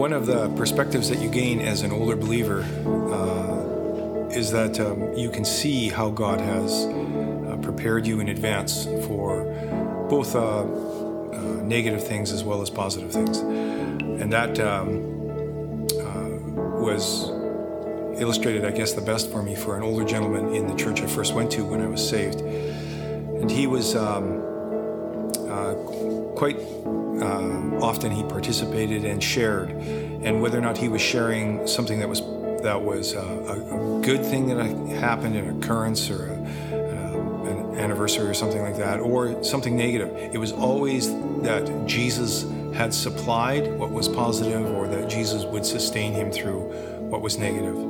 One of the perspectives that you gain as an older believer uh, is that um, you can see how God has uh, prepared you in advance for both uh, uh negative things as well as positive things. And that um, uh, was illustrated, I guess, the best for me for an older gentleman in the church I first went to when I was saved. And he was um, uh, quite uh, often he participated and shared, and whether or not he was sharing something that was that was uh, a, a, good thing that happened, an occurrence or a, uh, an anniversary or something like that, or something negative. It was always that Jesus had supplied what was positive, or that Jesus would sustain him through what was negative.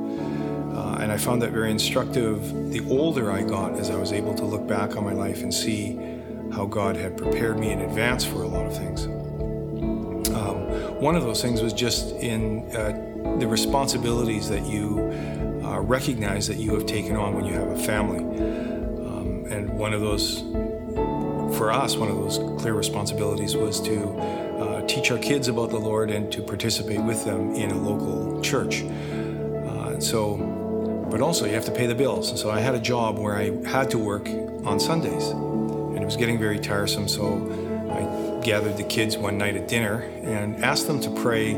And I found that very instructive the older I got as I was able to look back on my life and see how God had prepared me in advance for a lot of things. Um, one of those things was just in uh, the responsibilities that you uh, recognize that you have taken on when you have a family. Um, and one of those, for us, one of those clear responsibilities was to uh, teach our kids about the Lord and to participate with them in a local church. Uh, so, but also you have to pay the bills. And so I had a job where I had to work on Sundays and it was getting very tiresome. So I gathered the kids one night at dinner and asked them to pray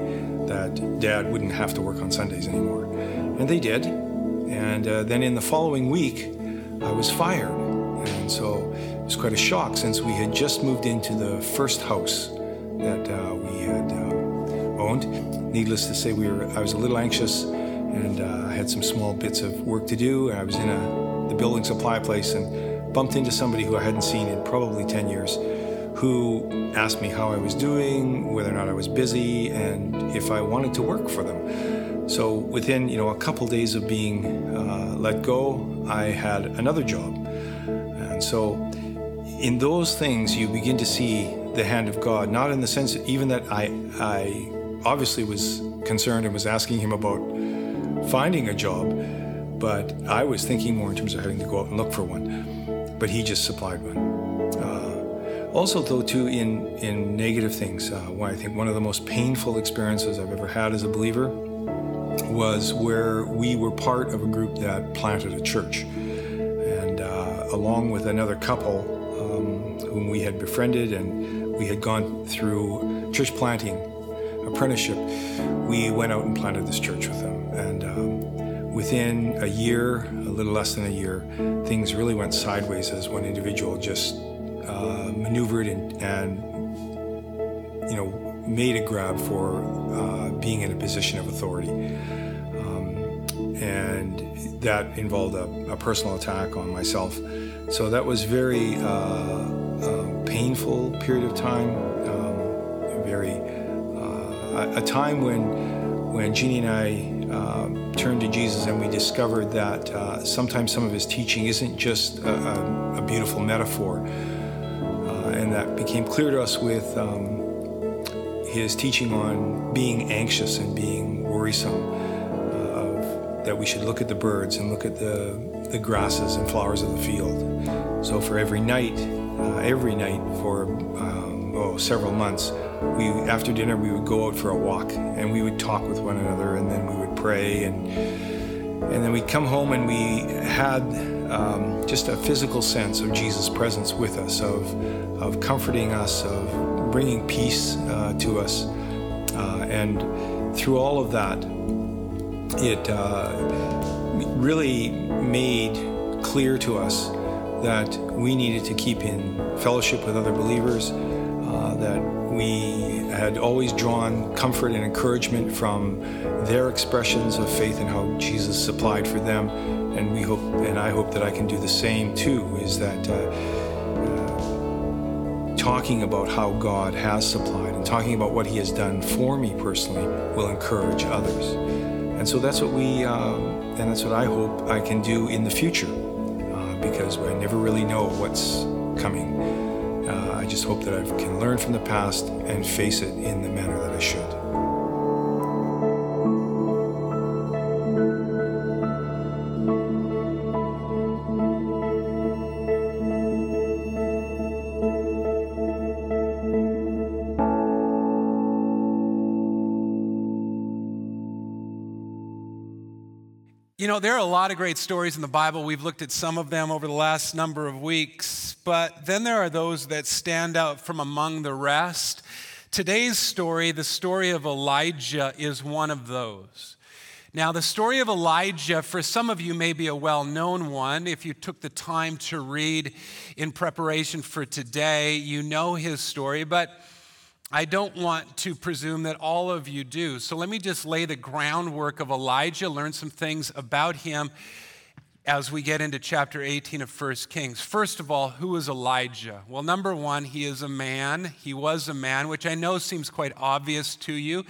that Dad wouldn't have to work on Sundays anymore. And they did. And uh, then in the following week, I was fired. And so it was quite a shock since we had just moved into the first house that uh, we had uh, owned. Needless to say, we were. I was a little anxious, and uh, I had some small bits of work to do. I was in a the building supply place, and bumped into somebody who I hadn't seen in probably 10 years who asked me how I was doing, whether or not I was busy, and if I wanted to work for them. So within you know a couple days of being uh, let go, I had another job, and so in those things you begin to see the hand of God. Not in the sense even that I I obviously was concerned and was asking Him about finding a job, but I was thinking more in terms of having to go out and look for one but he just supplied one. Uh, also, though, too, in in negative things, uh, I think one of the most painful experiences I've ever had as a believer was where we were part of a group that planted a church, and uh, along with another couple um, whom we had befriended, and we had gone through church planting apprenticeship, we went out and planted this church with them, and. Um, Within a year, a little less than a year, things really went sideways as one individual just uh, maneuvered and, and, you know, made a grab for uh, being in a position of authority. Um, and that involved a, a, personal attack on myself. So that was very uh, uh painful period of time, um, very uh, a time when when Jeannie and I um, turned to Jesus and we discovered that uh, sometimes some of his teaching isn't just a, a, a beautiful metaphor. Uh, and that became clear to us with um, his teaching on being anxious and being worrisome, uh, that we should look at the birds and look at the, the grasses and flowers of the field. So for every night, uh, every night for um, oh, several months, we after dinner we would go out for a walk and we would talk with one another and then we would pray. And and then we'd come home and we had um, just a physical sense of Jesus' presence with us, of of comforting us, of bringing peace uh, to us, uh, and through all of that, it uh, really made clear to us that we needed to keep in fellowship with other believers, uh, that we had always drawn comfort and encouragement from their expressions of faith and how Jesus supplied for them. And we hope, and I hope that I can do the same too, is that uh, uh, talking about how God has supplied and talking about what He has done for me personally will encourage others. And so that's what we, uh, and that's what I hope I can do in the future, uh, because I never really know what's coming. Uh, I just hope that I can learn from the past and face it in the manner that I should. There are a lot of great stories in the Bible. We've looked at some of them over the last number of weeks, but then there are those that stand out from among the rest. Today's story, the story of Elijah, is one of those. Now, the story of Elijah, for some of you, may be a well known one. If you took the time to read in preparation for today, you know his story, but I don't want to presume that all of you do. So let me just lay the groundwork of Elijah, learn some things about him as we get into chapter 18 of 1 Kings. First of all, who is Elijah? Well, number one, he is a man. He was a man, which I know seems quite obvious to you.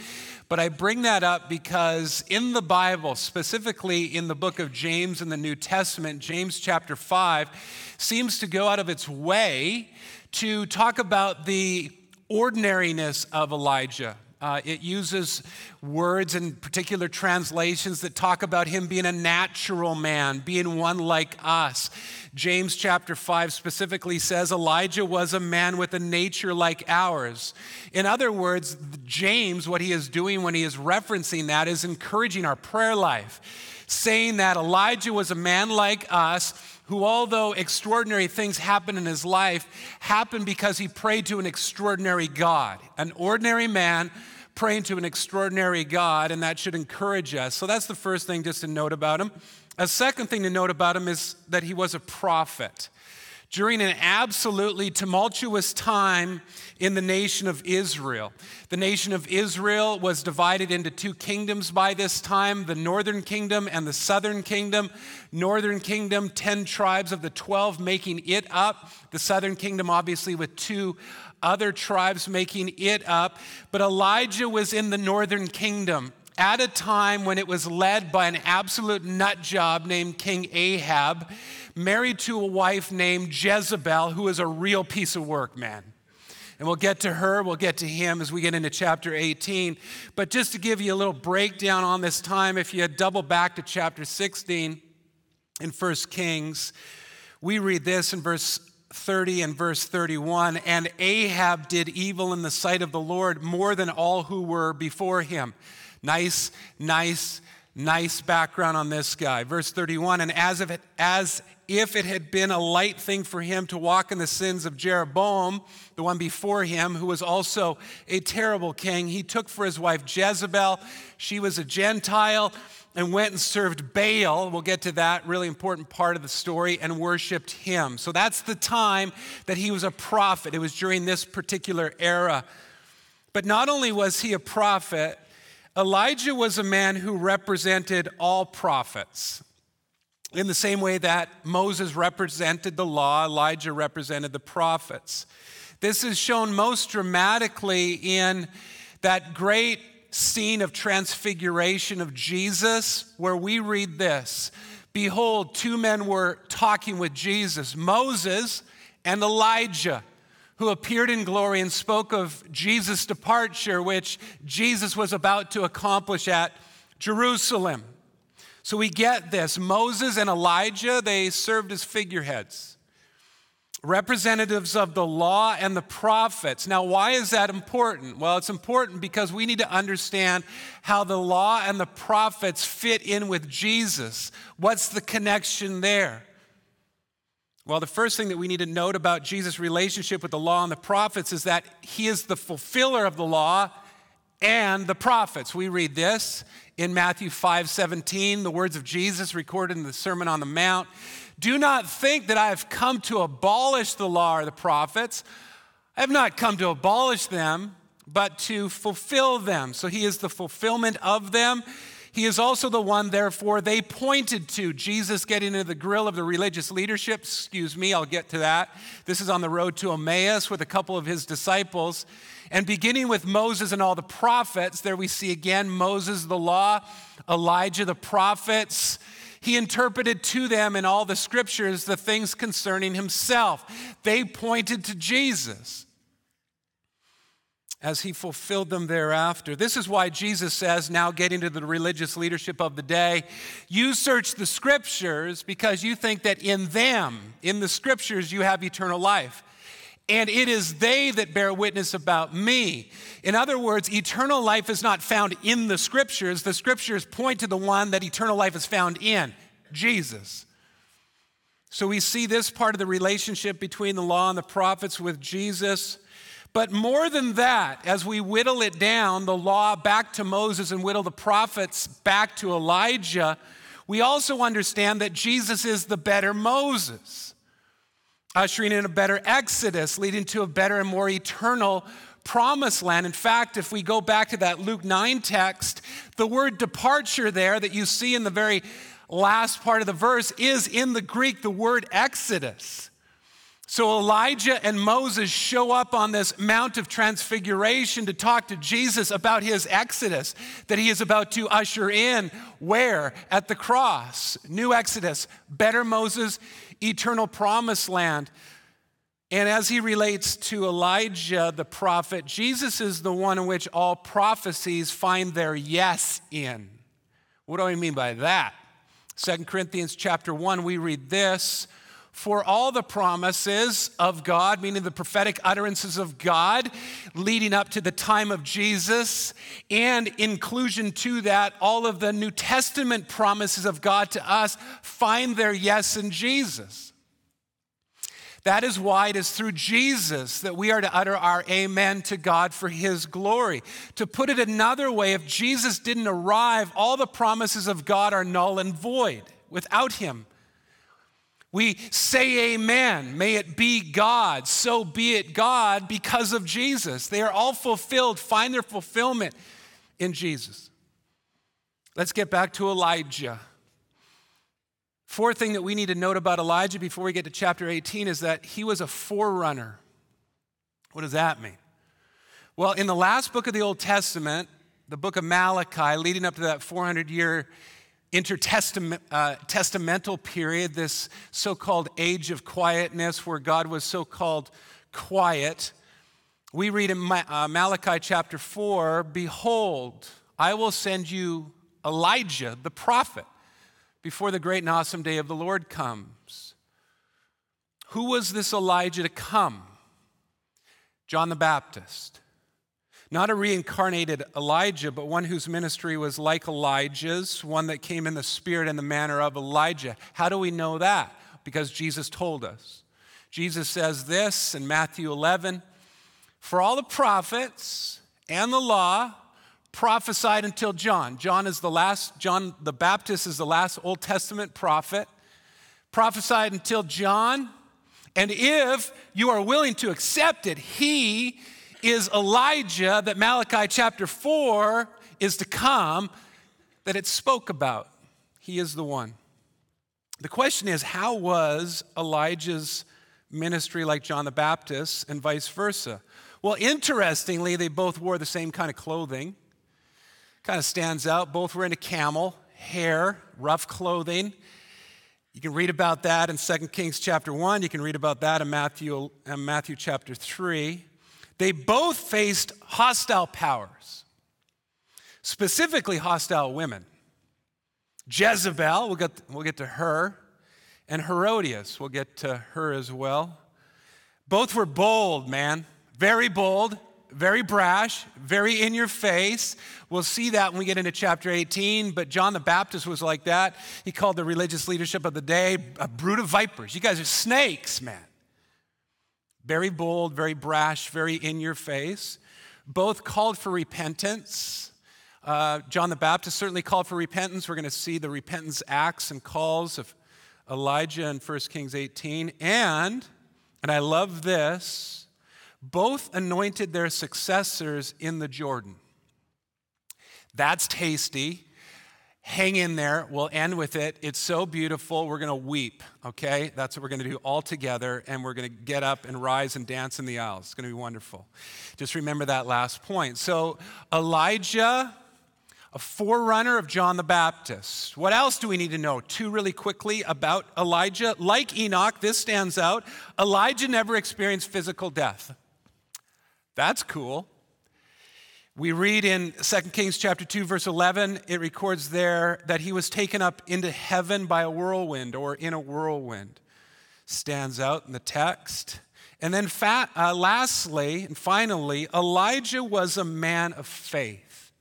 But I bring that up because in the Bible, specifically in the book of James in the New Testament, James chapter 5 seems to go out of its way to talk about the ordinariness of Elijah. Uh, it uses words in particular translations that talk about him being a natural man, being one like us. James chapter 5 specifically says Elijah was a man with a nature like ours. In other words, James, what he is doing when he is referencing that is encouraging our prayer life, saying that Elijah was a man like us who, although extraordinary things happened in his life, happened because he prayed to an extraordinary God. An ordinary man praying to an extraordinary God, and that should encourage us. So that's the first thing just to note about him. A second thing to note about him is that he was a prophet. During an absolutely tumultuous time in the nation of Israel. The nation of Israel was divided into two kingdoms by this time the northern kingdom and the southern kingdom. Northern kingdom, 10 tribes of the 12 making it up. The southern kingdom, obviously, with two other tribes making it up. But Elijah was in the northern kingdom at a time when it was led by an absolute nut job named King Ahab, married to a wife named Jezebel, who is a real piece of work, man. And we'll get to her, we'll get to him as we get into chapter 18. But just to give you a little breakdown on this time, if you double back to chapter 16 in 1 Kings, we read this in verse 30 and verse 31 and Ahab did evil in the sight of the Lord more than all who were before him. Nice, nice, nice background on this guy. Verse 31 and as if it, as if it had been a light thing for him to walk in the sins of Jeroboam, the one before him, who was also a terrible king, he took for his wife Jezebel. She was a Gentile and went and served Baal. We'll get to that really important part of the story and worshiped him. So that's the time that he was a prophet. It was during this particular era. But not only was he a prophet, Elijah was a man who represented all prophets. In the same way that Moses represented the law, Elijah represented the prophets. This is shown most dramatically in that great scene of transfiguration of Jesus where we read this Behold, two men were talking with Jesus, Moses and Elijah, who appeared in glory and spoke of Jesus' departure, which Jesus was about to accomplish at Jerusalem. So we get this Moses and Elijah, they served as figureheads representatives of the law and the prophets. Now, why is that important? Well, it's important because we need to understand how the law and the prophets fit in with Jesus. What's the connection there? Well, the first thing that we need to note about Jesus' relationship with the law and the prophets is that he is the fulfiller of the law and the prophets. We read this in Matthew 5 17, the words of Jesus recorded in the Sermon on the Mount. Do not think that I have come to abolish the law or the prophets. I have not come to abolish them, but to fulfill them. So he is the fulfillment of them. He is also the one, therefore, they pointed to. Jesus getting into the grill of the religious leadership. Excuse me, I'll get to that. This is on the road to Emmaus with a couple of his disciples. And beginning with Moses and all the prophets, there we see again Moses, the law, Elijah, the prophets, he interpreted to them in all the scriptures the things concerning himself. They pointed to Jesus as he fulfilled them thereafter. This is why Jesus says, now getting to the religious leadership of the day, you search the scriptures because you think that in them, in the scriptures, you have eternal life. and it is they that bear witness about me. In other words, eternal life is not found in the scriptures. The scriptures point to the one that eternal life is found in Jesus. So we see this part of the relationship between the law and the prophets with Jesus. But more than that, as we whittle it down, the law back to Moses and whittle the prophets back to Elijah, we also understand that Jesus is the better Moses, ushering in a better Exodus, leading to a better and more eternal promised land. In fact, if we go back to that Luke 9 text, the word departure there that you see in the very last part of the verse is in the Greek the word Exodus. So Elijah and Moses show up on this Mount of Transfiguration to talk to Jesus about his exodus that he is about to usher in. Where? At the cross. New exodus, better Moses, eternal promised land. And as he relates to Elijah the prophet, Jesus is the one in which all prophecies find their yes in. What do I mean by that? 2 Corinthians chapter 1, we read this For all the promises of God, meaning the prophetic utterances of God leading up to the time of Jesus, and inclusion to that, all of the New Testament promises of God to us find their yes in Jesus. That is why it is through Jesus that we are to utter our amen to God for his glory. To put it another way, if Jesus didn't arrive, all the promises of God are null and void without him. We say amen. May it be God. So be it God because of Jesus. They are all fulfilled, find their fulfillment in Jesus. Let's get back to Elijah. Fourth thing that we need to note about Elijah before we get to chapter 18 is that he was a forerunner. What does that mean? Well, in the last book of the Old Testament, the book of Malachi, leading up to that 400 year intertestamental uh, period, this so called age of quietness where God was so called quiet, we read in uh, Malachi chapter 4 Behold, I will send you Elijah the prophet before the great and awesome day of the Lord comes. Who was this Elijah to come? John the Baptist. Not a reincarnated Elijah, but one whose ministry was like Elijah's, one that came in the spirit and the manner of Elijah. How do we know that? Because Jesus told us. Jesus says this in Matthew 11 For all the prophets and the law prophesied until John. John is the last, John the Baptist is the last Old Testament prophet. Prophesied until John. And if you are willing to accept it, he is Elijah that Malachi chapter 4 is to come, that it spoke about. He is the one. The question is how was Elijah's ministry like John the Baptist and vice versa? Well, interestingly, they both wore the same kind of clothing kind of stands out. Both were into camel hair, rough clothing. You can read about that in 2 Kings chapter 1. You can read about that in Matthew, in Matthew chapter 3. They both faced hostile powers, specifically hostile women. Jezebel, we'll get, we'll get to her, and Herodias, we'll get to her as well. Both were bold, man, very bold very brash, very in your face. We'll see that when we get into chapter 18. But John the Baptist was like that. He called the religious leadership of the day a brood of vipers. You guys are snakes, man. Very bold, very brash, very in your face. Both called for repentance. Uh, John the Baptist certainly called for repentance. We're going to see the repentance acts and calls of Elijah in 1 Kings 18. And, and I love this, both anointed their successors in the Jordan. That's tasty. Hang in there. We'll end with it. It's so beautiful. We're going to weep, okay? That's what we're going to do all together, and we're going to get up and rise and dance in the aisles. It's going to be wonderful. Just remember that last point. So, Elijah, a forerunner of John the Baptist. What else do we need to know? Two really quickly about Elijah. Like Enoch, this stands out. Elijah never experienced physical death. That's cool. We read in 2 Kings chapter 2 verse 11 it records there that he was taken up into heaven by a whirlwind or in a whirlwind. Stands out in the text. And then, fa- uh, lastly and finally, Elijah was a man of faith.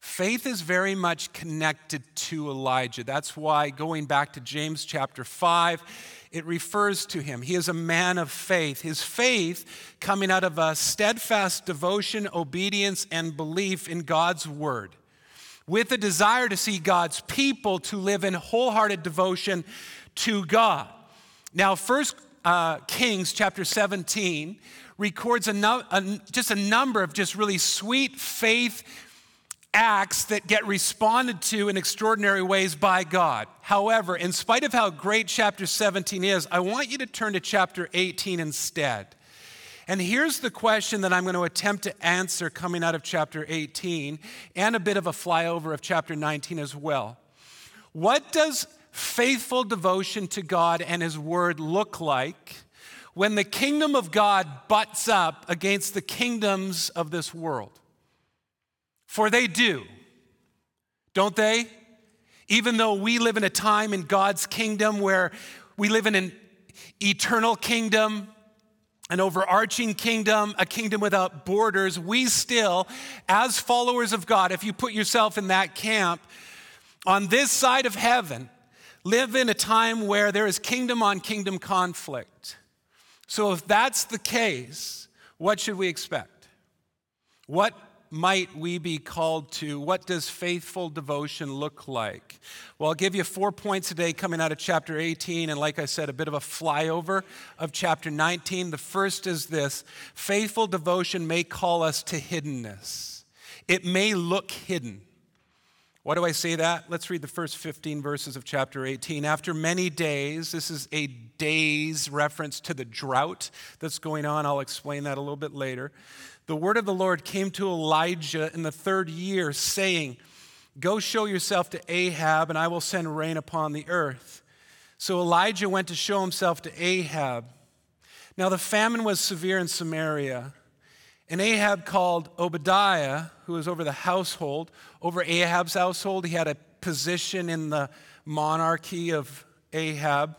Faith is very much connected to Elijah. That's why, going back to James chapter 5, it refers to him. He is a man of faith. His faith coming out of a steadfast devotion, obedience, and belief in God's word, with a desire to see God's people to live in wholehearted devotion to God. Now, First uh, Kings chapter 17 records a no, a, just a number of just really sweet faith acts that get responded to in extraordinary ways by God. However, in spite of how great chapter 17 is, I want you to turn to chapter 18 instead. And here's the question that I'm going to attempt to answer coming out of chapter 18 and a bit of a flyover of chapter 19 as well. What does faithful devotion to God and His Word look like when the kingdom of God butts up against the kingdoms of this world? For they do, don't they? Even though we live in a time in God's kingdom where we live in an eternal kingdom, an overarching kingdom, a kingdom without borders, we still, as followers of God, if you put yourself in that camp, on this side of heaven, live in a time where there is kingdom on kingdom conflict. So, if that's the case, what should we expect? What might we be called to? What does faithful devotion look like? Well, I'll give you four points today coming out of chapter 18, and like I said, a bit of a flyover of chapter 19. The first is this faithful devotion may call us to hiddenness, it may look hidden. Why do I say that? Let's read the first 15 verses of chapter 18. After many days, this is a days reference to the drought that's going on. I'll explain that a little bit later the word of the Lord came to Elijah in the third year, saying, Go show yourself to Ahab, and I will send rain upon the earth. So Elijah went to show himself to Ahab. Now the famine was severe in Samaria, and Ahab called Obadiah, who was over the household. Over Ahab's household, he had a position in the monarchy of Ahab.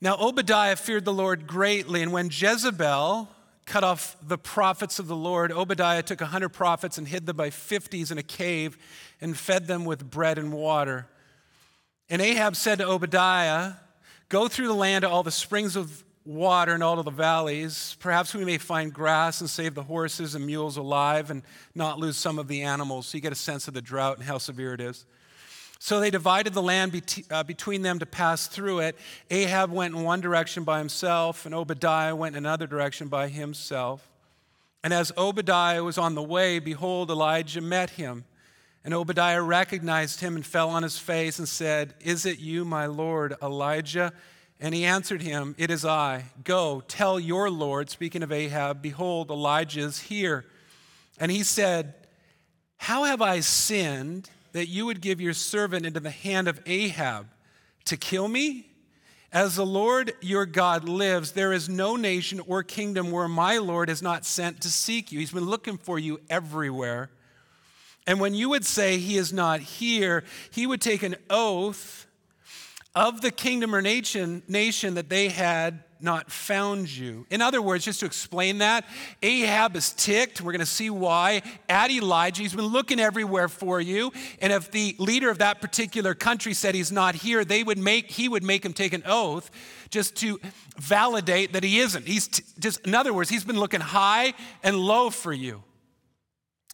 Now Obadiah feared the Lord greatly, and when Jezebel, cut off the prophets of the Lord, Obadiah took a 100 prophets and hid them by 50s in a cave and fed them with bread and water. And Ahab said to Obadiah, Go through the land to all the springs of water and all of the valleys. Perhaps we may find grass and save the horses and mules alive and not lose some of the animals. So you get a sense of the drought and how severe it is. So they divided the land be- uh, between them to pass through it. Ahab went in one direction by himself, and Obadiah went in another direction by himself. And as Obadiah was on the way, behold, Elijah met him. And Obadiah recognized him and fell on his face and said, Is it you, my Lord, Elijah? And he answered him, It is I. Go, tell your Lord, speaking of Ahab, behold, Elijah is here. And he said, How have I sinned? That you would give your servant into the hand of Ahab to kill me? As the Lord your God lives, there is no nation or kingdom where my Lord has not sent to seek you. He's been looking for you everywhere. And when you would say he is not here, he would take an oath of the kingdom or nation, nation that they had not found you. In other words, just to explain that, Ahab is ticked. We're going to see why. At Elijah, he's been looking everywhere for you. And if the leader of that particular country said he's not here, they would make, he would make him take an oath just to validate that he isn't. He's t- just, in other words, he's been looking high and low for you.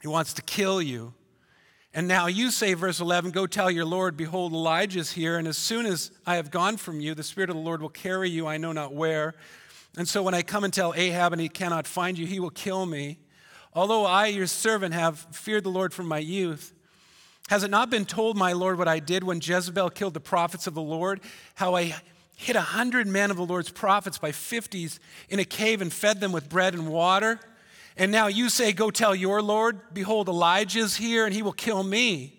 He wants to kill you. And now you say, verse 11, Go tell your Lord, behold, Elijah is here, and as soon as I have gone from you, the Spirit of the Lord will carry you, I know not where. And so when I come and tell Ahab and he cannot find you, he will kill me. Although I, your servant, have feared the Lord from my youth, has it not been told, my Lord, what I did when Jezebel killed the prophets of the Lord? How I hid a hundred men of the Lord's prophets by fifties in a cave and fed them with bread and water? And now you say, Go tell your Lord, behold, Elijah is here and he will kill me.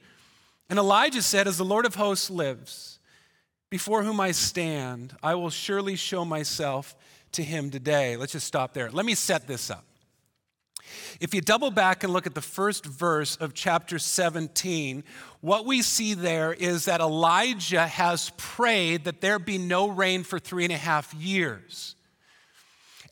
And Elijah said, As the Lord of hosts lives, before whom I stand, I will surely show myself to him today. Let's just stop there. Let me set this up. If you double back and look at the first verse of chapter 17, what we see there is that Elijah has prayed that there be no rain for three and a half years.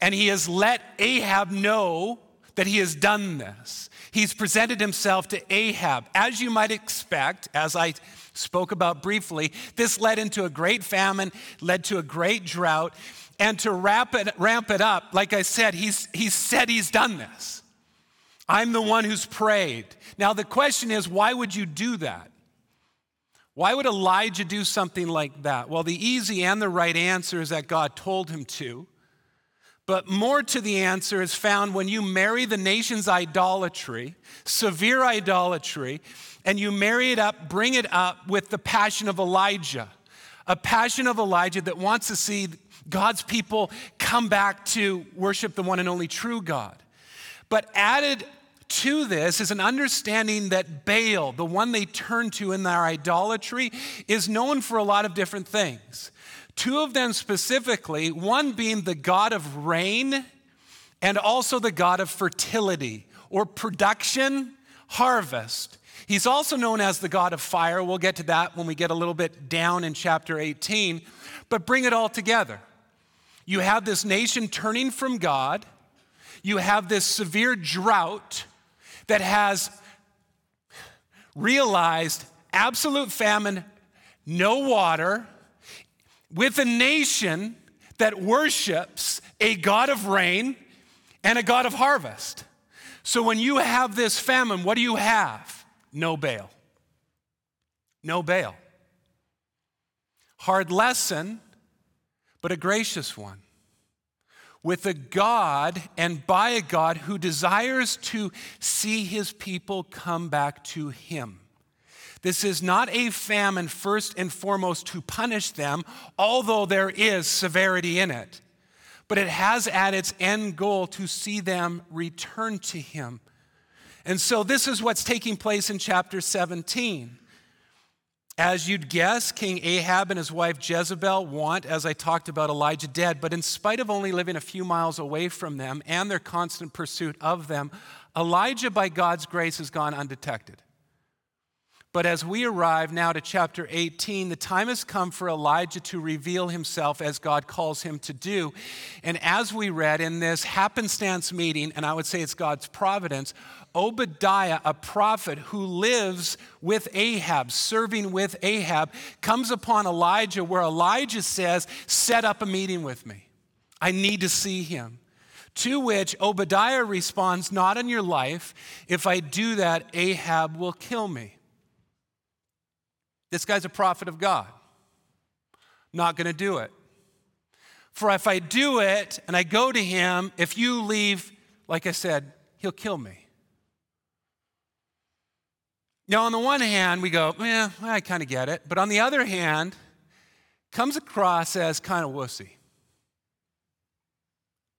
And he has let Ahab know that he has done this. He's presented himself to Ahab. As you might expect, as I spoke about briefly, this led into a great famine, led to a great drought. And to wrap it, ramp it up, like I said, he's, he said he's done this. I'm the one who's prayed. Now, the question is, why would you do that? Why would Elijah do something like that? Well, the easy and the right answer is that God told him to. But more to the answer is found when you marry the nation's idolatry, severe idolatry, and you marry it up, bring it up with the passion of Elijah. A passion of Elijah that wants to see God's people come back to worship the one and only true God. But added to this is an understanding that Baal, the one they turn to in their idolatry, is known for a lot of different things. Two of them specifically, one being the god of rain and also the god of fertility or production, harvest. He's also known as the God of fire. We'll get to that when we get a little bit down in chapter 18. But bring it all together. You have this nation turning from God, you have this severe drought that has realized absolute famine, no water, with a nation that worships a God of rain and a God of harvest. So when you have this famine, what do you have? No Baal. No Baal. Hard lesson but a gracious one. With a God and by a God who desires to see his people come back to him. This is not a famine, first and foremost, to punish them, although there is severity in it. But it has at its end goal to see them return to Him. And so, this is what's taking place in chapter 17. As you'd guess, King Ahab and his wife Jezebel want, as I talked about, Elijah dead. But in spite of only living a few miles away from them and their constant pursuit of them, Elijah, by God's grace, has gone undetected. But as we arrive now to chapter 18, the time has come for Elijah to reveal himself as God calls him to do. And as we read in this happenstance meeting, and I would say it's God's providence, Obadiah, a prophet who lives with Ahab, serving with Ahab, comes upon Elijah where Elijah says, Set up a meeting with me. I need to see him. To which Obadiah responds, Not in your life. If I do that, Ahab will kill me. This guy's a prophet of God. Not going to do it. For if I do it and I go to him, if you leave, like I said, he'll kill me. Now, on the one hand, we go, yeah, I kind of get it. But on the other hand, comes across as kind of wussy.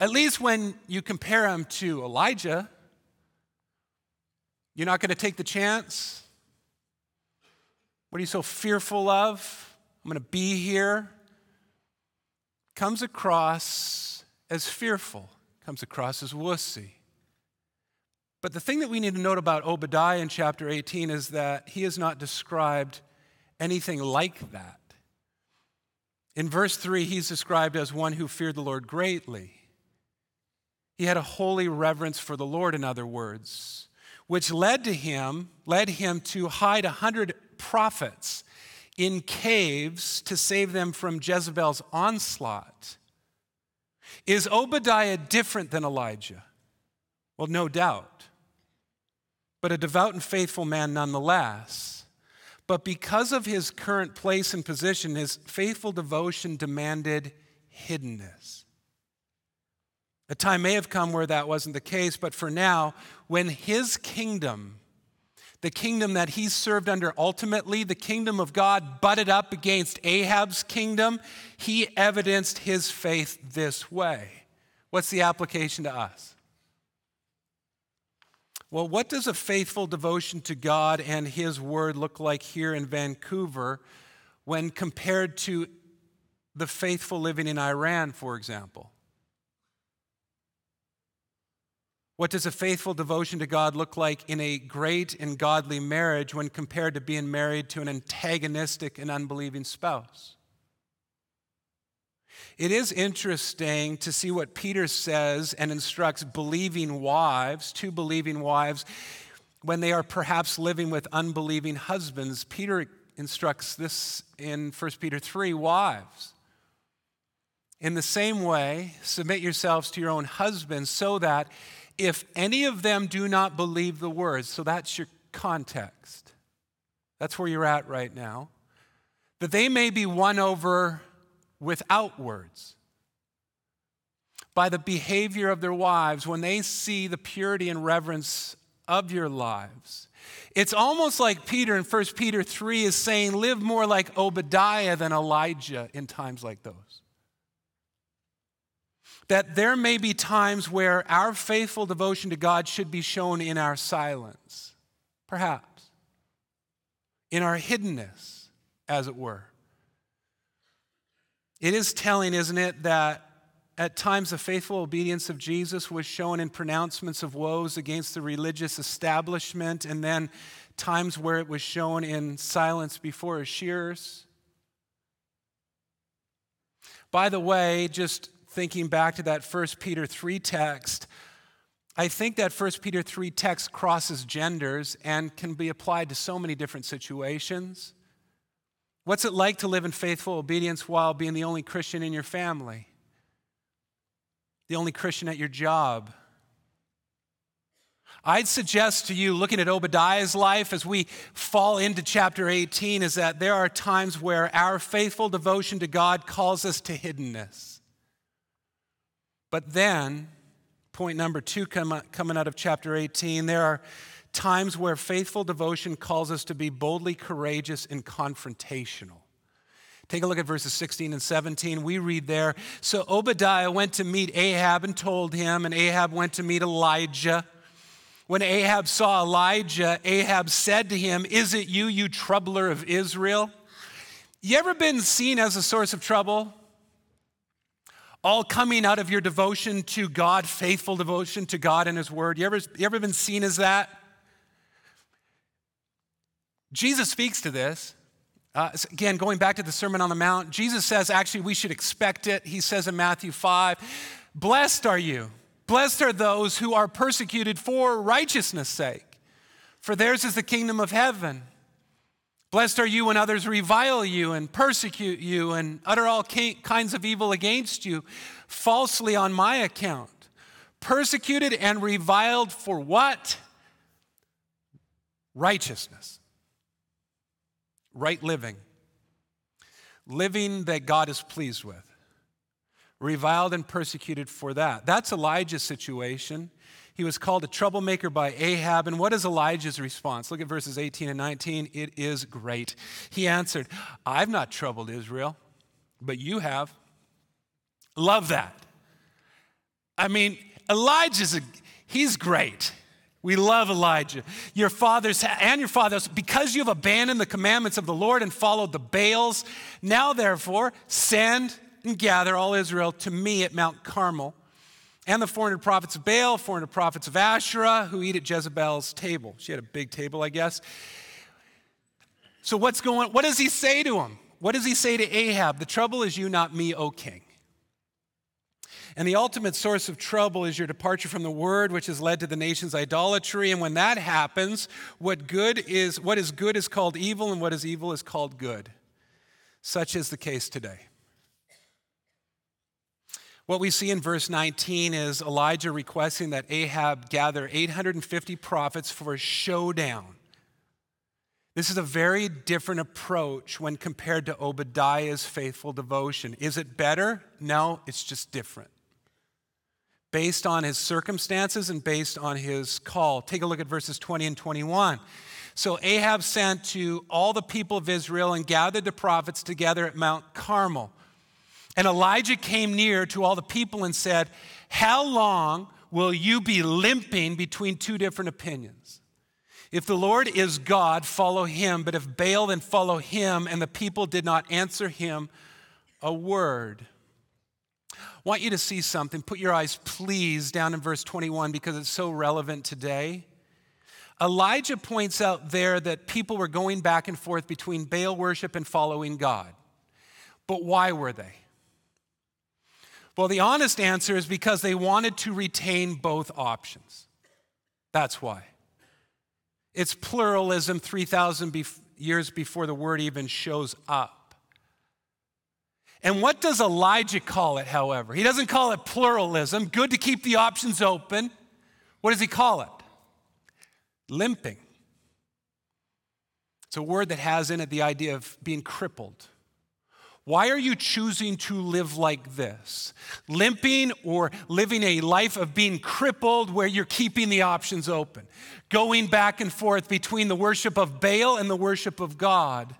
At least when you compare him to Elijah, you're not going to take the chance. What are you so fearful of? I'm going to be here. Comes across as fearful, comes across as wussy. But the thing that we need to note about Obadiah in chapter 18 is that he is not described anything like that. In verse 3, he's described as one who feared the Lord greatly. He had a holy reverence for the Lord, in other words, which led to him, led him to hide a hundred prophets in caves to save them from Jezebel's onslaught. Is Obadiah different than Elijah? Well, no doubt. But a devout and faithful man nonetheless. But because of his current place and position, his faithful devotion demanded hiddenness. A time may have come where that wasn't the case, but for now, when his kingdom the kingdom that he served under ultimately, the kingdom of God, butted up against Ahab's kingdom, he evidenced his faith this way. What's the application to us? Well, what does a faithful devotion to God and his word look like here in Vancouver when compared to the faithful living in Iran, for example? What does a faithful devotion to God look like in a great and godly marriage when compared to being married to an antagonistic and unbelieving spouse? It is interesting to see what Peter says and instructs believing wives, to believing wives, when they are perhaps living with unbelieving husbands. Peter instructs this in 1 Peter 3 wives. In the same way, submit yourselves to your own husbands so that if any of them do not believe the words, so that's your context, that's where you're at right now, that they may be won over without words by the behavior of their wives when they see the purity and reverence of your lives. It's almost like Peter in 1 Peter 3 is saying, live more like Obadiah than Elijah in times like those. That there may be times where our faithful devotion to God should be shown in our silence, perhaps, in our hiddenness, as it were. It is telling, isn't it, that at times the faithful obedience of Jesus was shown in pronouncements of woes against the religious establishment, and then times where it was shown in silence before his shearers. By the way, just thinking back to that 1 Peter 3 text, I think that 1 Peter 3 text crosses genders and can be applied to so many different situations. What's it like to live in faithful obedience while being the only Christian in your family? The only Christian at your job? I'd suggest to you, looking at Obadiah's life as we fall into chapter 18, is that there are times where our faithful devotion to God calls us to hiddenness. But then, point number two coming out of chapter 18, there are times where faithful devotion calls us to be boldly courageous and confrontational. Take a look at verses 16 and 17. We read there So Obadiah went to meet Ahab and told him, and Ahab went to meet Elijah. When Ahab saw Elijah, Ahab said to him, Is it you, you troubler of Israel? You ever been seen as a source of trouble? All coming out of your devotion to God, faithful devotion to God and His Word. You ever, you ever been seen as that? Jesus speaks to this. Uh, again, going back to the Sermon on the Mount, Jesus says actually we should expect it. He says in Matthew 5, Blessed are you, blessed are those who are persecuted for righteousness' sake, for theirs is the kingdom of heaven. Blessed are you when others revile you and persecute you and utter all kinds of evil against you falsely on my account. Persecuted and reviled for what? Righteousness right living, living that God is pleased with, reviled and persecuted for that. That's Elijah's situation. He was called a troublemaker by Ahab. And what is Elijah's response? Look at verses 18 and 19. It is great. He answered, I've not troubled Israel, but you have. Love that. I mean, Elijah's a, he's great. We love Elijah. Your fathers and your fathers, because you have abandoned the commandments of the Lord and followed the Baals, now therefore send and gather all Israel to me at Mount Carmel, and the 400 prophets of Baal, 400 prophets of Asherah, who eat at Jezebel's table. She had a big table, I guess. So what's going? What does he say to him? What does he say to Ahab? The trouble is you, not me, O king. And the ultimate source of trouble is your departure from the word, which has led to the nation's idolatry. And when that happens, what good is what is good is called evil, and what is evil is called good. Such is the case today. What we see in verse 19 is Elijah requesting that Ahab gather 850 prophets for a showdown. This is a very different approach when compared to Obadiah's faithful devotion. Is it better? No, it's just different based on his circumstances and based on his call. Take a look at verses 20 and 21. So Ahab sent to all the people of Israel and gathered the prophets together at Mount Carmel. And Elijah came near to all the people and said, How long will you be limping between two different opinions? If the Lord is God, follow him, but if Baal, then follow him. And the people did not answer him a word I want you to see something. Put your eyes, please, down in verse 21 because it's so relevant today. Elijah points out there that people were going back and forth between Baal worship and following God. But why were they? Well, the honest answer is because they wanted to retain both options. That's why. It's pluralism 3,000 bef- years before the word even shows up. And what does Elijah call it, however? He doesn't call it pluralism, good to keep the options open. What does he call it? Limping. It's a word that has in it the idea of being crippled. Why are you choosing to live like this? Limping or living a life of being crippled where you're keeping the options open, going back and forth between the worship of Baal and the worship of God.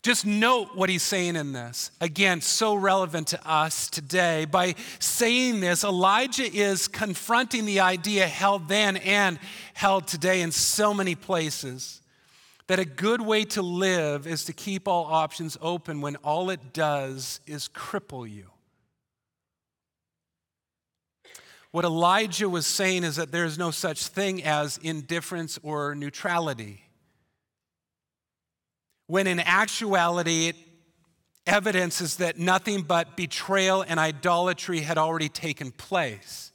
Just note what he's saying in this. Again, so relevant to us today. By saying this, Elijah is confronting the idea held then and held today in so many places that a good way to live is to keep all options open when all it does is cripple you. What Elijah was saying is that there is no such thing as indifference or neutrality. When in actuality, it evidences that nothing but betrayal and idolatry had already taken place.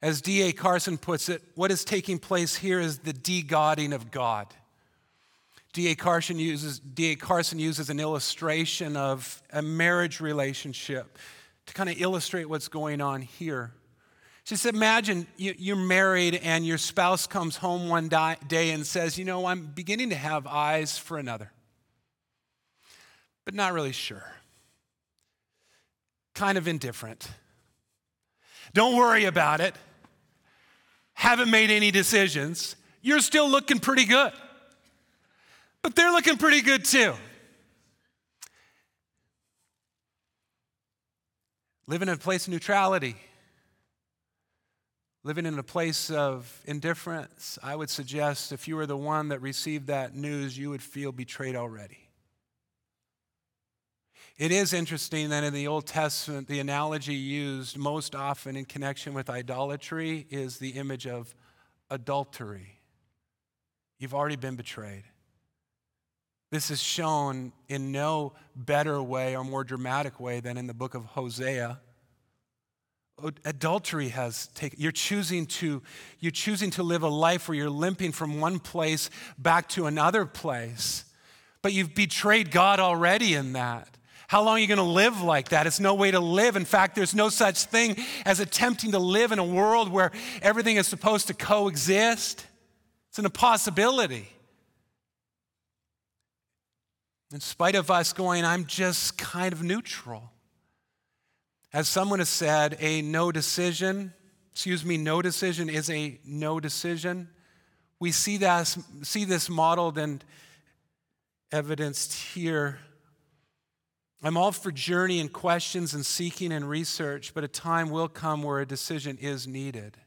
As D.A. Carson puts it, what is taking place here is the de-godding of God. D.A. Carson uses, D.A. Carson uses an illustration of a marriage relationship to kind of illustrate what's going on here. Just imagine you're married and your spouse comes home one day and says, You know, I'm beginning to have eyes for another, but not really sure. Kind of indifferent. Don't worry about it. Haven't made any decisions. You're still looking pretty good but they're looking pretty good too. Living in a place of neutrality, living in a place of indifference, I would suggest if you were the one that received that news, you would feel betrayed already. It is interesting that in the Old Testament, the analogy used most often in connection with idolatry is the image of adultery. You've already been betrayed. This is shown in no better way or more dramatic way than in the book of Hosea. Adultery has taken, you're choosing to, you're choosing to live a life where you're limping from one place back to another place. But you've betrayed God already in that. How long are you going to live like that? It's no way to live. In fact, there's no such thing as attempting to live in a world where everything is supposed to coexist. It's an impossibility. In spite of us going, I'm just kind of neutral. As someone has said, a no decision, excuse me, no decision is a no decision. We see, that, see this modeled and evidenced here. I'm all for journey and questions and seeking and research, but a time will come where a decision is needed.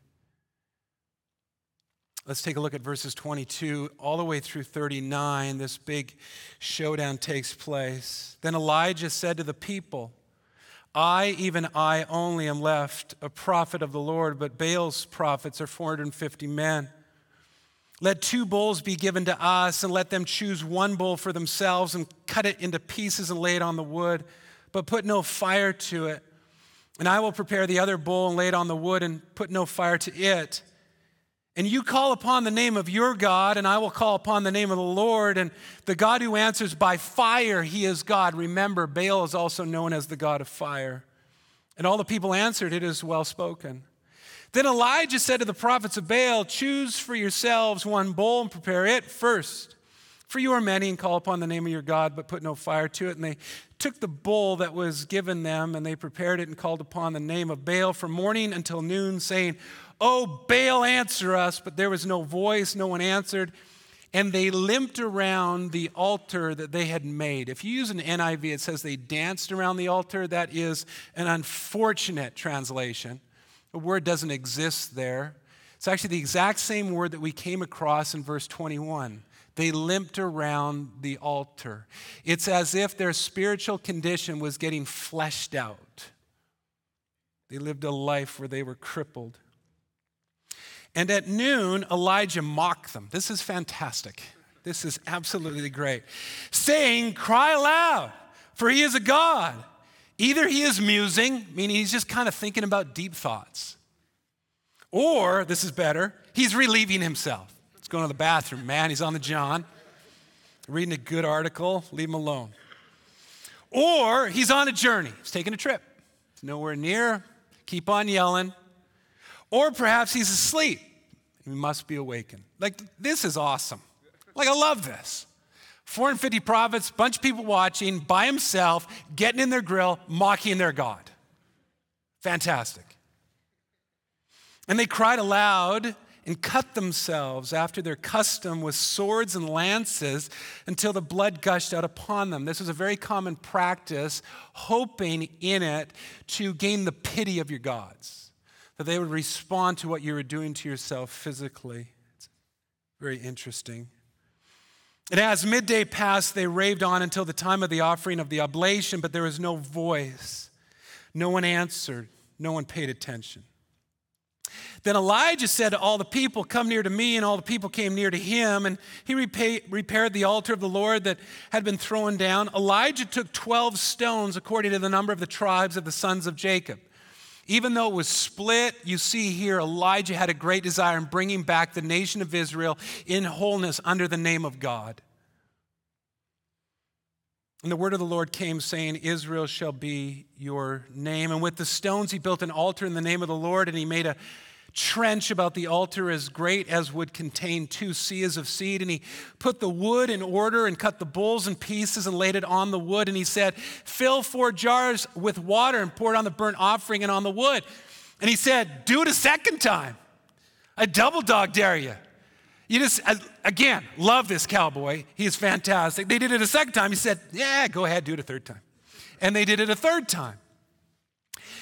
Let's take a look at verses 22 all the way through 39. This big showdown takes place. Then Elijah said to the people, I, even I only, am left a prophet of the Lord, but Baal's prophets are 450 men. Let two bulls be given to us, and let them choose one bull for themselves and cut it into pieces and lay it on the wood, but put no fire to it. And I will prepare the other bull and lay it on the wood and put no fire to it. And you call upon the name of your God, and I will call upon the name of the Lord. And the God who answers by fire, he is God. Remember, Baal is also known as the God of fire. And all the people answered, It is well spoken. Then Elijah said to the prophets of Baal, Choose for yourselves one bull and prepare it first. For you are many, and call upon the name of your God, but put no fire to it. And they took the bull that was given them, and they prepared it and called upon the name of Baal from morning until noon, saying, Oh, Baal, answer us. But there was no voice, no one answered. And they limped around the altar that they had made. If you use an NIV, it says they danced around the altar. That is an unfortunate translation. The word doesn't exist there. It's actually the exact same word that we came across in verse 21. They limped around the altar. It's as if their spiritual condition was getting fleshed out. They lived a life where they were crippled. And at noon, Elijah mocked them. This is fantastic. This is absolutely great. Saying, Cry aloud, for he is a God. Either he is musing, meaning he's just kind of thinking about deep thoughts, or, this is better, he's relieving himself. He's going to the bathroom, man. He's on the John, reading a good article, leave him alone. Or he's on a journey, he's taking a trip. He's nowhere near, keep on yelling. Or perhaps he's asleep. He must be awakened. Like, this is awesome. Like, I love this. 450 prophets, bunch of people watching by himself, getting in their grill, mocking their God. Fantastic. And they cried aloud and cut themselves after their custom with swords and lances until the blood gushed out upon them. This was a very common practice, hoping in it to gain the pity of your gods, that they would respond to what you were doing to yourself physically. It's very interesting. And as midday passed, they raved on until the time of the offering of the oblation, but there was no voice. No one answered, no one paid attention. Then Elijah said to all the people, Come near to me, and all the people came near to him, and he repay, repaired the altar of the Lord that had been thrown down. Elijah took 12 stones according to the number of the tribes of the sons of Jacob. Even though it was split, you see here Elijah had a great desire in bringing back the nation of Israel in wholeness under the name of God. And the word of the Lord came, saying, Israel shall be your name. And with the stones, he built an altar in the name of the Lord, and he made a trench about the altar as great as would contain two seahs of seed. And he put the wood in order and cut the bulls in pieces and laid it on the wood. And he said, Fill four jars with water and pour it on the burnt offering and on the wood. And he said, Do it a second time. I double dog dare you. You just, uh, again, love this cowboy. He is fantastic. They did it a second time. He said, Yeah, go ahead, do it a third time. And they did it a third time.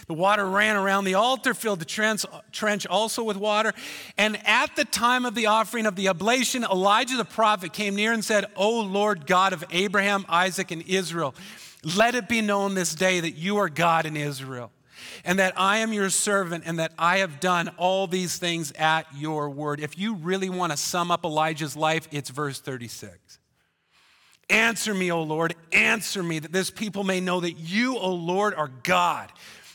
The water ran around the altar, filled the trench, also with water. And at the time of the offering of the oblation, Elijah the prophet came near and said, O Lord God of Abraham, Isaac, and Israel, let it be known this day that you are God in Israel and that I am your servant, and that I have done all these things at your word. If you really want to sum up Elijah's life, it's verse 36. Answer me, O Lord, answer me, that this people may know that you, O Lord, are God,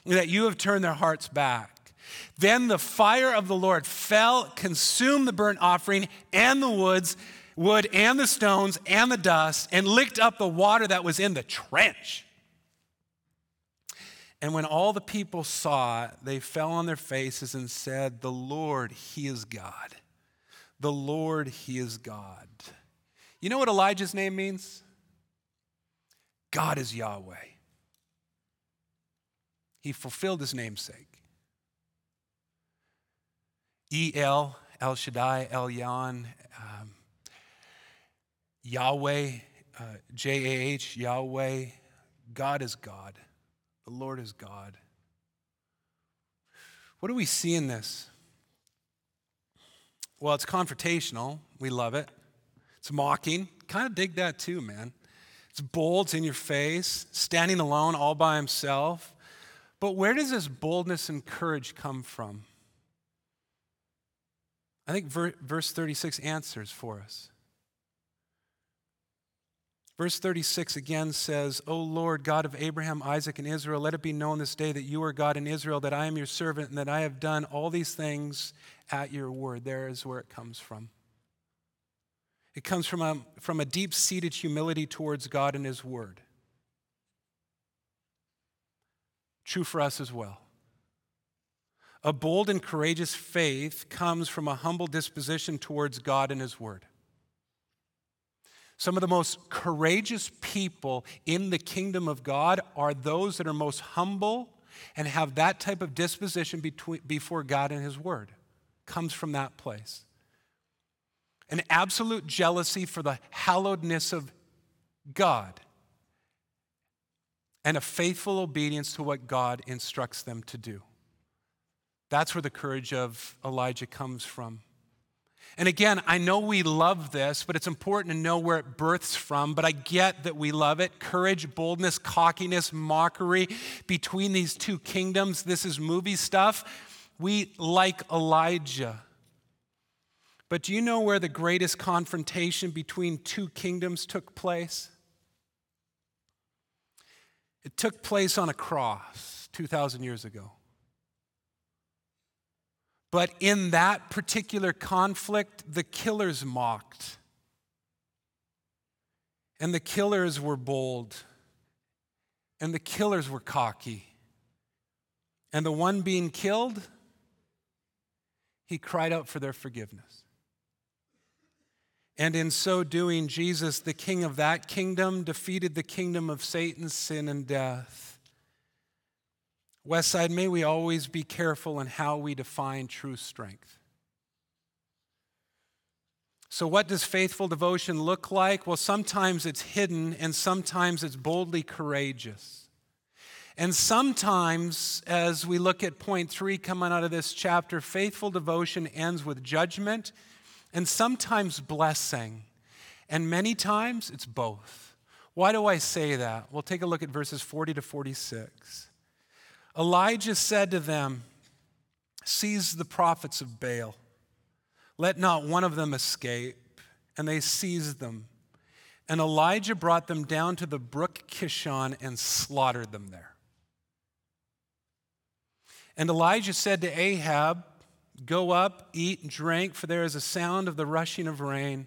that you have turned their hearts back. Then the fire of the Lord fell, consumed the burnt offering and the woods, wood and the stones and the dust, and licked up the water that was in the trench. And when all the people saw it, they fell on their faces and said, The Lord, He is God. The Lord, He is God. You know what Elijah's name means? God is Yahweh. He fulfilled his namesake. E L, El Shaddai, El Yon, um, Yahweh, uh, J A H, Yahweh. God is God. The Lord is God. What do we see in this? Well, it's confrontational. We love it. It's mocking. Kind of dig that too, man. It's bold, it's in your face, standing alone all by himself. But where does this boldness and courage come from? I think verse 36 answers for us. Verse 36 again says, O Lord, God of Abraham, Isaac, and Israel, let it be known this day that you are God in Israel, that I am your servant, and that I have done all these things at your word. There is where it comes from. It comes from a, from a deep seated humility towards God and his word. True for us as well. A bold and courageous faith comes from a humble disposition towards God and his word. Some of the most courageous people in the kingdom of God are those that are most humble and have that type of disposition between, before God and His Word. Comes from that place. An absolute jealousy for the hallowedness of God and a faithful obedience to what God instructs them to do. That's where the courage of Elijah comes from. And again, I know we love this, but it's important to know where it births from. But I get that we love it courage, boldness, cockiness, mockery between these two kingdoms. This is movie stuff. We like Elijah. But do you know where the greatest confrontation between two kingdoms took place? It took place on a cross 2,000 years ago. But in that particular conflict, the killers mocked. And the killers were bold. And the killers were cocky. And the one being killed, he cried out for their forgiveness. And in so doing, Jesus, the king of that kingdom, defeated the kingdom of Satan, sin, and death. Westside, may we always be careful in how we define true strength. So, what does faithful devotion look like? Well, sometimes it's hidden and sometimes it's boldly courageous. And sometimes, as we look at point three coming out of this chapter, faithful devotion ends with judgment and sometimes blessing. And many times it's both. Why do I say that? We'll take a look at verses 40 to 46. Elijah said to them, Seize the prophets of Baal. Let not one of them escape. And they seized them. And Elijah brought them down to the brook Kishon and slaughtered them there. And Elijah said to Ahab, Go up, eat and drink, for there is a sound of the rushing of rain.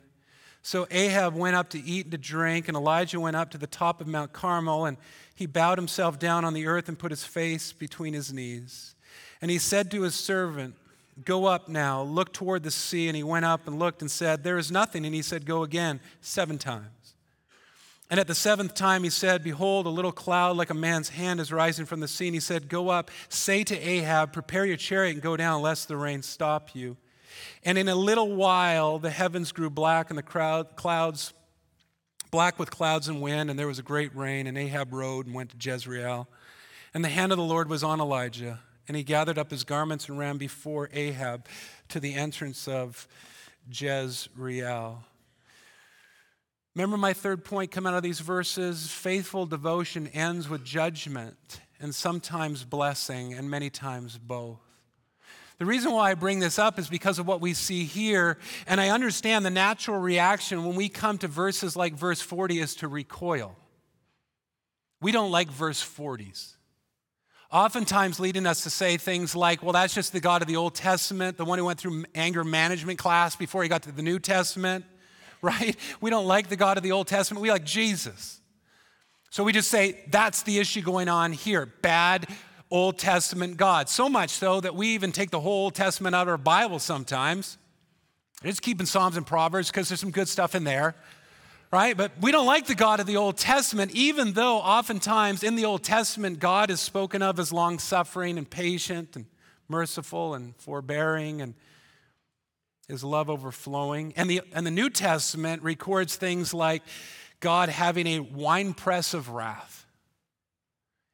So Ahab went up to eat and to drink, and Elijah went up to the top of Mount Carmel, and he bowed himself down on the earth and put his face between his knees. And he said to his servant, Go up now, look toward the sea. And he went up and looked and said, There is nothing. And he said, Go again, seven times. And at the seventh time he said, Behold, a little cloud like a man's hand is rising from the sea. And he said, Go up, say to Ahab, Prepare your chariot and go down, lest the rain stop you. And in a little while, the heavens grew black, and the crowd, clouds, black with clouds and wind, and there was a great rain. And Ahab rode and went to Jezreel. And the hand of the Lord was on Elijah, and he gathered up his garments and ran before Ahab to the entrance of Jezreel. Remember my third point coming out of these verses? Faithful devotion ends with judgment and sometimes blessing, and many times both. The reason why I bring this up is because of what we see here, and I understand the natural reaction when we come to verses like verse 40 is to recoil. We don't like verse 40s. Oftentimes, leading us to say things like, well, that's just the God of the Old Testament, the one who went through anger management class before he got to the New Testament, right? We don't like the God of the Old Testament, we like Jesus. So we just say, that's the issue going on here. Bad Old Testament God. So much so that we even take the whole Old Testament out of our Bible sometimes. Just keeping Psalms and Proverbs because there's some good stuff in there, right? But we don't like the God of the Old Testament, even though oftentimes in the Old Testament, God is spoken of as long suffering and patient and merciful and forbearing and his love overflowing. And the, and the New Testament records things like God having a winepress of wrath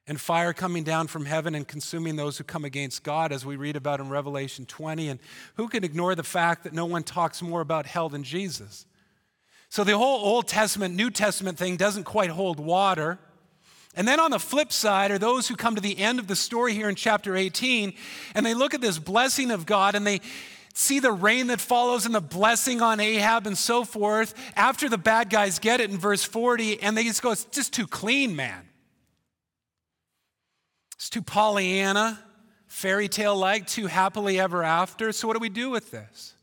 and fire coming down from heaven and consuming those who come against God, as we read about in Revelation 20. And who can ignore the fact that no one talks more about hell than Jesus? So the whole Old Testament, New Testament thing doesn't quite hold water. And then on the flip side are those who come to the end of the story here in chapter 18 and they look at this blessing of God and they see the rain that follows and the blessing on Ahab and so forth after the bad guys get it in verse 40 and they just go, it's just too clean, man. It's too Pollyanna, fairy tale like, too happily ever after. So, what do we do with this?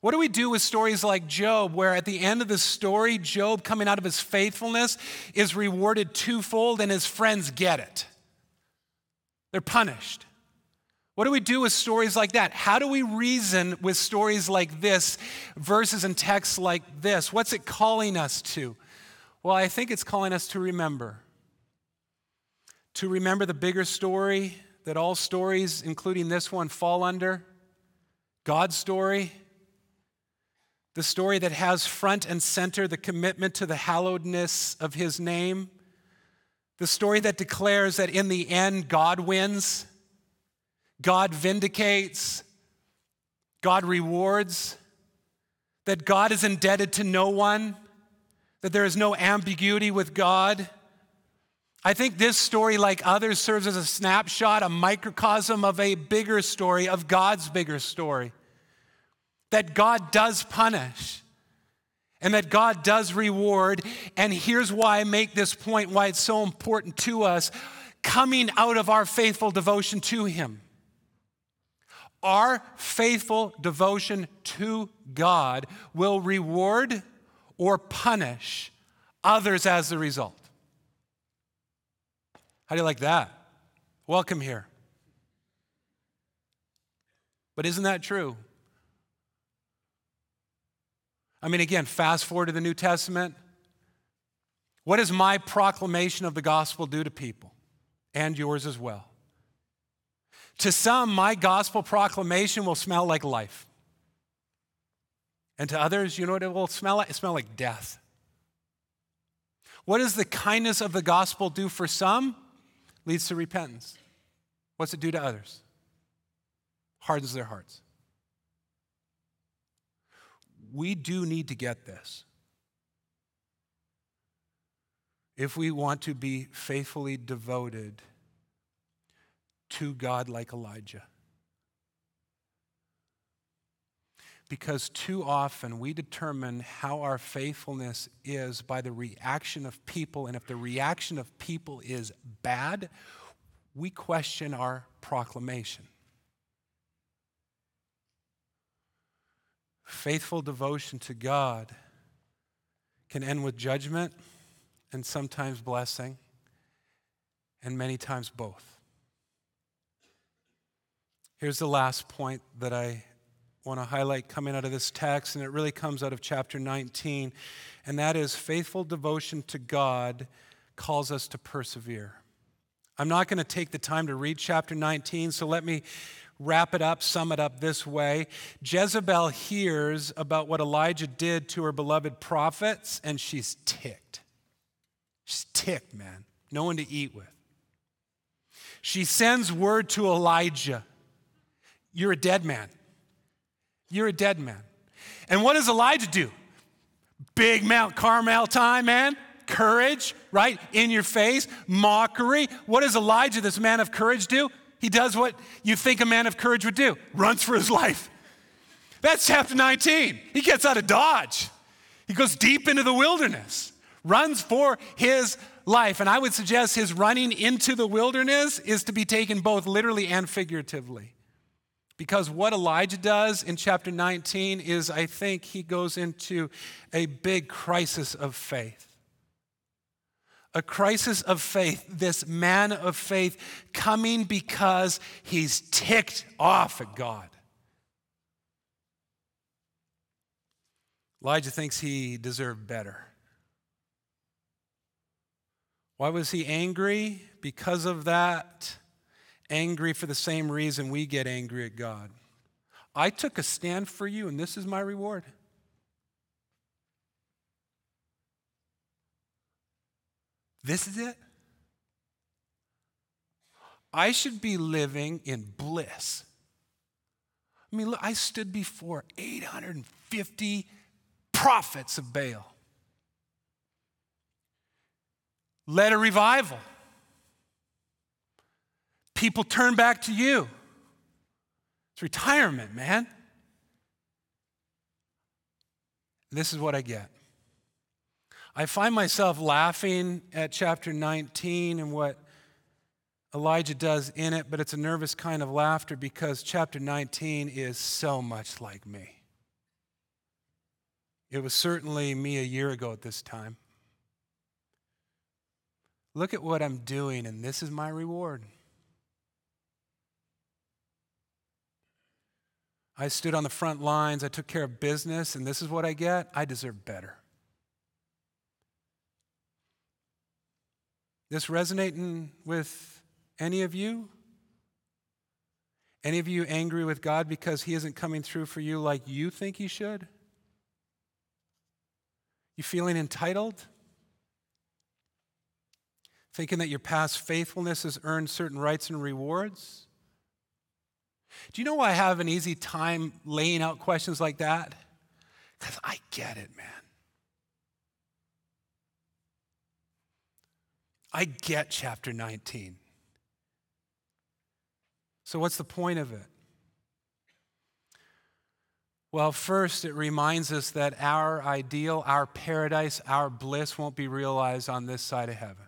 What do we do with stories like Job, where at the end of the story, Job, coming out of his faithfulness, is rewarded twofold and his friends get it? They're punished. What do we do with stories like that? How do we reason with stories like this, verses and texts like this? What's it calling us to? Well, I think it's calling us to remember to remember the bigger story that all stories, including this one, fall under God's story. The story that has front and center the commitment to the hallowedness of his name. The story that declares that in the end, God wins, God vindicates, God rewards, that God is indebted to no one, that there is no ambiguity with God I think this story, like others, serves as a snapshot, a microcosm of a bigger story, of God's bigger story. That God does punish. and that God does reward. And here's why I make this point, why it's so important to us coming out of our faithful devotion to Him. Our faithful devotion to God will reward or punish others as the result. How do you like that? Welcome here. But isn't that true? I mean, again, fast forward to the New Testament. What does my proclamation of the gospel do to people? And yours as well. To some, my gospel proclamation will smell like life. And to others, you know what it will smell like? It smell like death. What does the kindness of the gospel do for some? Leads to repentance. What's it do to others? Hardens their hearts. We do need to get this. If we want to be faithfully devoted to God like Elijah. Because too often we determine how our faithfulness is by the reaction of people. And if the reaction of people is bad, we question our proclamation. Faithful devotion to God can end with judgment and sometimes blessing, and many times both. Here's the last point that I want to highlight coming out of this text, and it really comes out of chapter 19, and that is faithful devotion to God calls us to persevere. I'm not going to take the time to read chapter 19, so let me wrap it up, sum it up this way. Jezebel hears about what Elijah did to her beloved prophets, and she's ticked. She's ticked, man. No one to eat with. She sends word to Elijah you're a dead man. You're a dead man. And what does Elijah do? Big Mount Carmel time, man. Courage, right? In your face, mockery. What does Elijah, this man of courage, do? He does what you think a man of courage would do runs for his life. That's chapter 19. He gets out of Dodge, he goes deep into the wilderness, runs for his life. And I would suggest his running into the wilderness is to be taken both literally and figuratively. Because what Elijah does in chapter 19 is, I think, he goes into a big crisis of faith. A crisis of faith, this man of faith coming because he's ticked off at God. Elijah thinks he deserved better. Why was he angry? Because of that angry for the same reason we get angry at God. I took a stand for you, and this is my reward. This is it. I should be living in bliss. I mean, look, I stood before 850 prophets of Baal, led a revival. People turn back to you. It's retirement, man. This is what I get. I find myself laughing at chapter 19 and what Elijah does in it, but it's a nervous kind of laughter because chapter 19 is so much like me. It was certainly me a year ago at this time. Look at what I'm doing, and this is my reward. I stood on the front lines, I took care of business, and this is what I get. I deserve better. This resonating with any of you? Any of you angry with God because He isn't coming through for you like you think He should? You feeling entitled? Thinking that your past faithfulness has earned certain rights and rewards? Do you know why I have an easy time laying out questions like that? Because I get it, man. I get chapter 19. So, what's the point of it? Well, first, it reminds us that our ideal, our paradise, our bliss won't be realized on this side of heaven.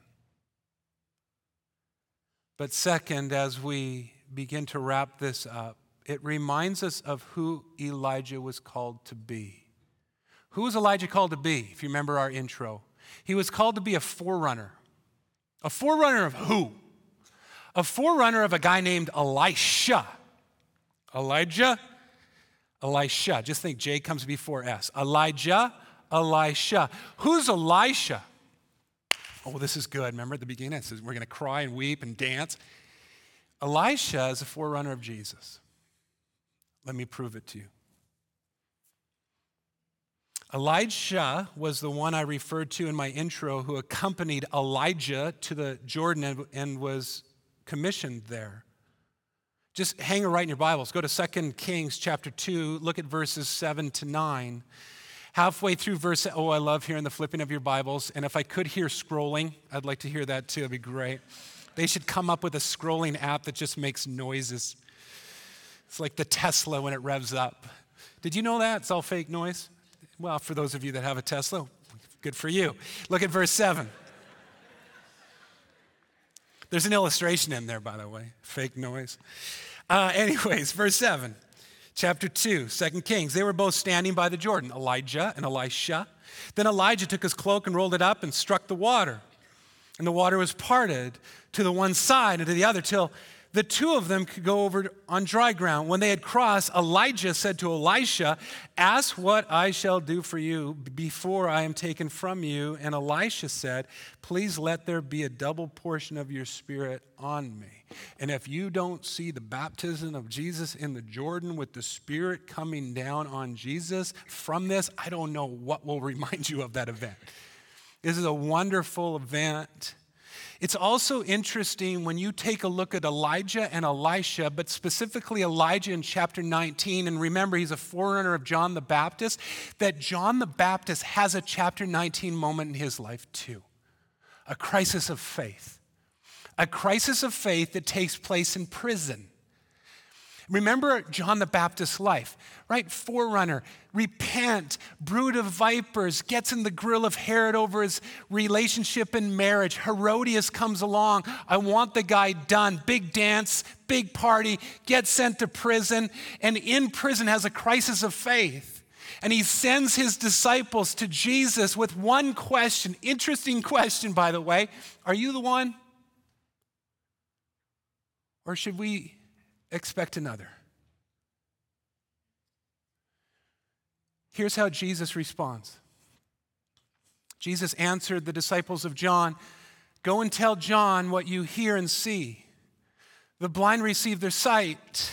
But second, as we begin to wrap this up, it reminds us of who Elijah was called to be. Who was Elijah called to be, if you remember our intro? He was called to be a forerunner. A forerunner of who? A forerunner of a guy named Elisha. Elijah Elisha. Just think J comes before S. Elijah, Elisha. Who's Elisha? Oh, this is good. Remember at the beginning, it says we're going to cry and weep and dance. Elisha is a forerunner of Jesus. Let me prove it to you. Elijah was the one I referred to in my intro who accompanied Elijah to the Jordan and, was commissioned there. Just hang it right in your Bibles. Go to 2 Kings chapter 2, look at verses 7 to 9. Halfway through verse, oh, I love hearing the flipping of your Bibles. And if I could hear scrolling, I'd like to hear that too. It'd be great. They should come up with a scrolling app that just makes noises. It's like the Tesla when it revs up. Did you know that? It's all fake noise. Well, for those of you that have a Tesla, good for you. Look at verse 7. There's an illustration in there, by the way, fake noise. Uh, anyways, verse 7, chapter 2, 2 Kings. They were both standing by the Jordan, Elijah and Elisha. Then Elijah took his cloak and rolled it up and struck the water. And the water was parted to the one side and to the other till the two of them could go over on dry ground. When they had crossed, Elijah said to Elisha, Ask what I shall do for you before I am taken from you. And Elisha said, Please let there be a double portion of your spirit on me. And if you don't see the baptism of Jesus in the Jordan with the spirit coming down on Jesus from this, I don't know what will remind you of that event. This is a wonderful event. It's also interesting when you take a look at Elijah and Elisha, but specifically Elijah in chapter 19, and remember he's a forerunner of John the Baptist, that John the Baptist has a chapter 19 moment in his life too a crisis of faith. A crisis of faith that takes place in prison. Remember John the Baptist's life, right? Forerunner, repent, brood of vipers, gets in the grill of Herod over his relationship and marriage. Herodias comes along. I want the guy done. Big dance, big party, gets sent to prison, and in prison has a crisis of faith. And he sends his disciples to Jesus with one question. Interesting question, by the way. Are you the one? Or should we expect another. Here's how Jesus responds Jesus answered the disciples of John Go and tell John what you hear and see. The blind receive their sight,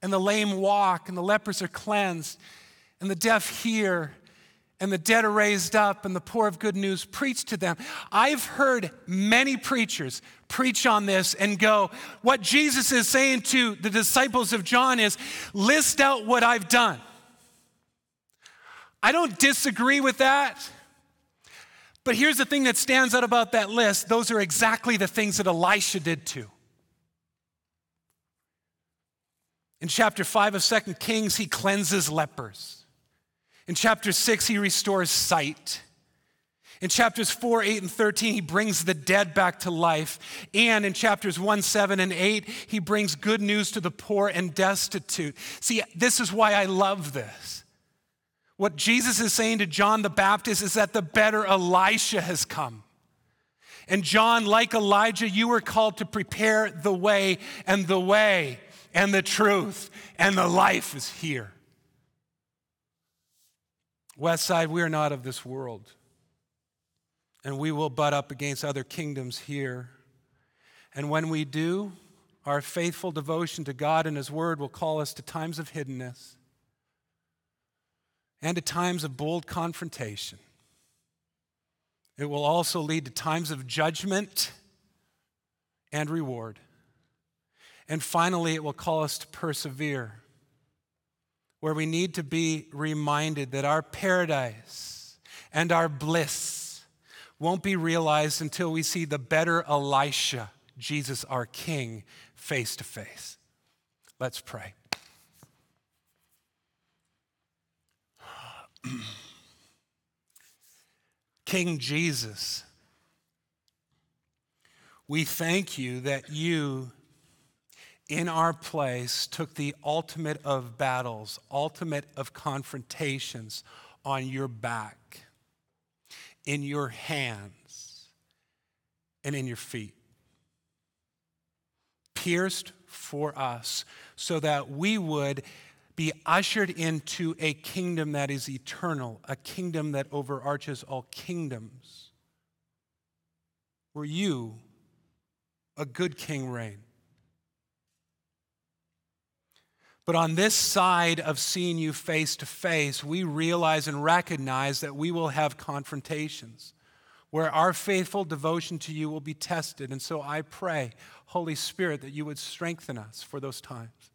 and the lame walk, and the lepers are cleansed, and the deaf hear, and the dead are raised up, and the poor of good news preach to them. I've heard many preachers preach on this and go, what Jesus is saying to the disciples of John is, list out what I've done. I don't disagree with that. But here's the thing that stands out about that list those are exactly the things that Elisha did too. In chapter 5 of 2 Kings, he cleanses lepers. In chapter 6, he restores sight. In chapters 4, 8, and 13, he brings the dead back to life. And in chapters 1, 7, and 8, he brings good news to the poor and destitute. See, this is why I love this. What Jesus is saying to John the Baptist is that the better Elisha has come. And John, like Elijah, you were called to prepare the way, and the way, and the truth, and the life is here. Westside, we are not of this world. And we will butt up against other kingdoms here. And when we do, our faithful devotion to God and His Word will call us to times of hiddenness and to times of bold confrontation. It will also lead to times of judgment and reward. And finally, it will call us to persevere where we need to be reminded that our paradise and our bliss won't be realized until we see the better Elisha, Jesus our King, face to face. Let's pray. King Jesus, we thank you that you, in our place, took the ultimate of battles, ultimate of confrontations on your back, in your hands, and in your feet. Pierced for us so that we would be ushered into a kingdom that is eternal, a kingdom that overarches all kingdoms, where you, a good king, reign. But on this side of seeing you face to face, we realize and recognize that we will have confrontations where our faithful devotion to you will be tested. And so I pray, Holy Spirit, that you would strengthen us for those times.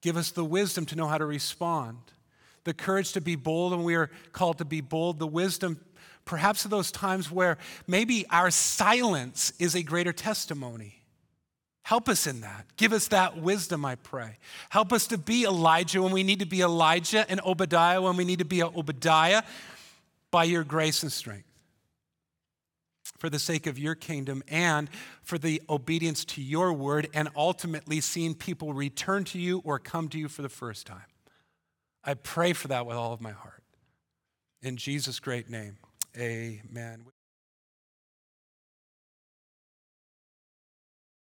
Give us the wisdom to know how to respond, the courage to be bold when we are called to be bold, the wisdom perhaps of those times where maybe our silence is a greater testimony. Help us in that. Give us that wisdom, I pray. Help us to be Elijah when we need to be Elijah and Obadiah when we need to be Obadiah by your grace and strength for the sake of your kingdom and for the obedience to your word, and ultimately seeing people return to you or come to you for the first time. I pray for that with all of my heart. In Jesus' great name, amen.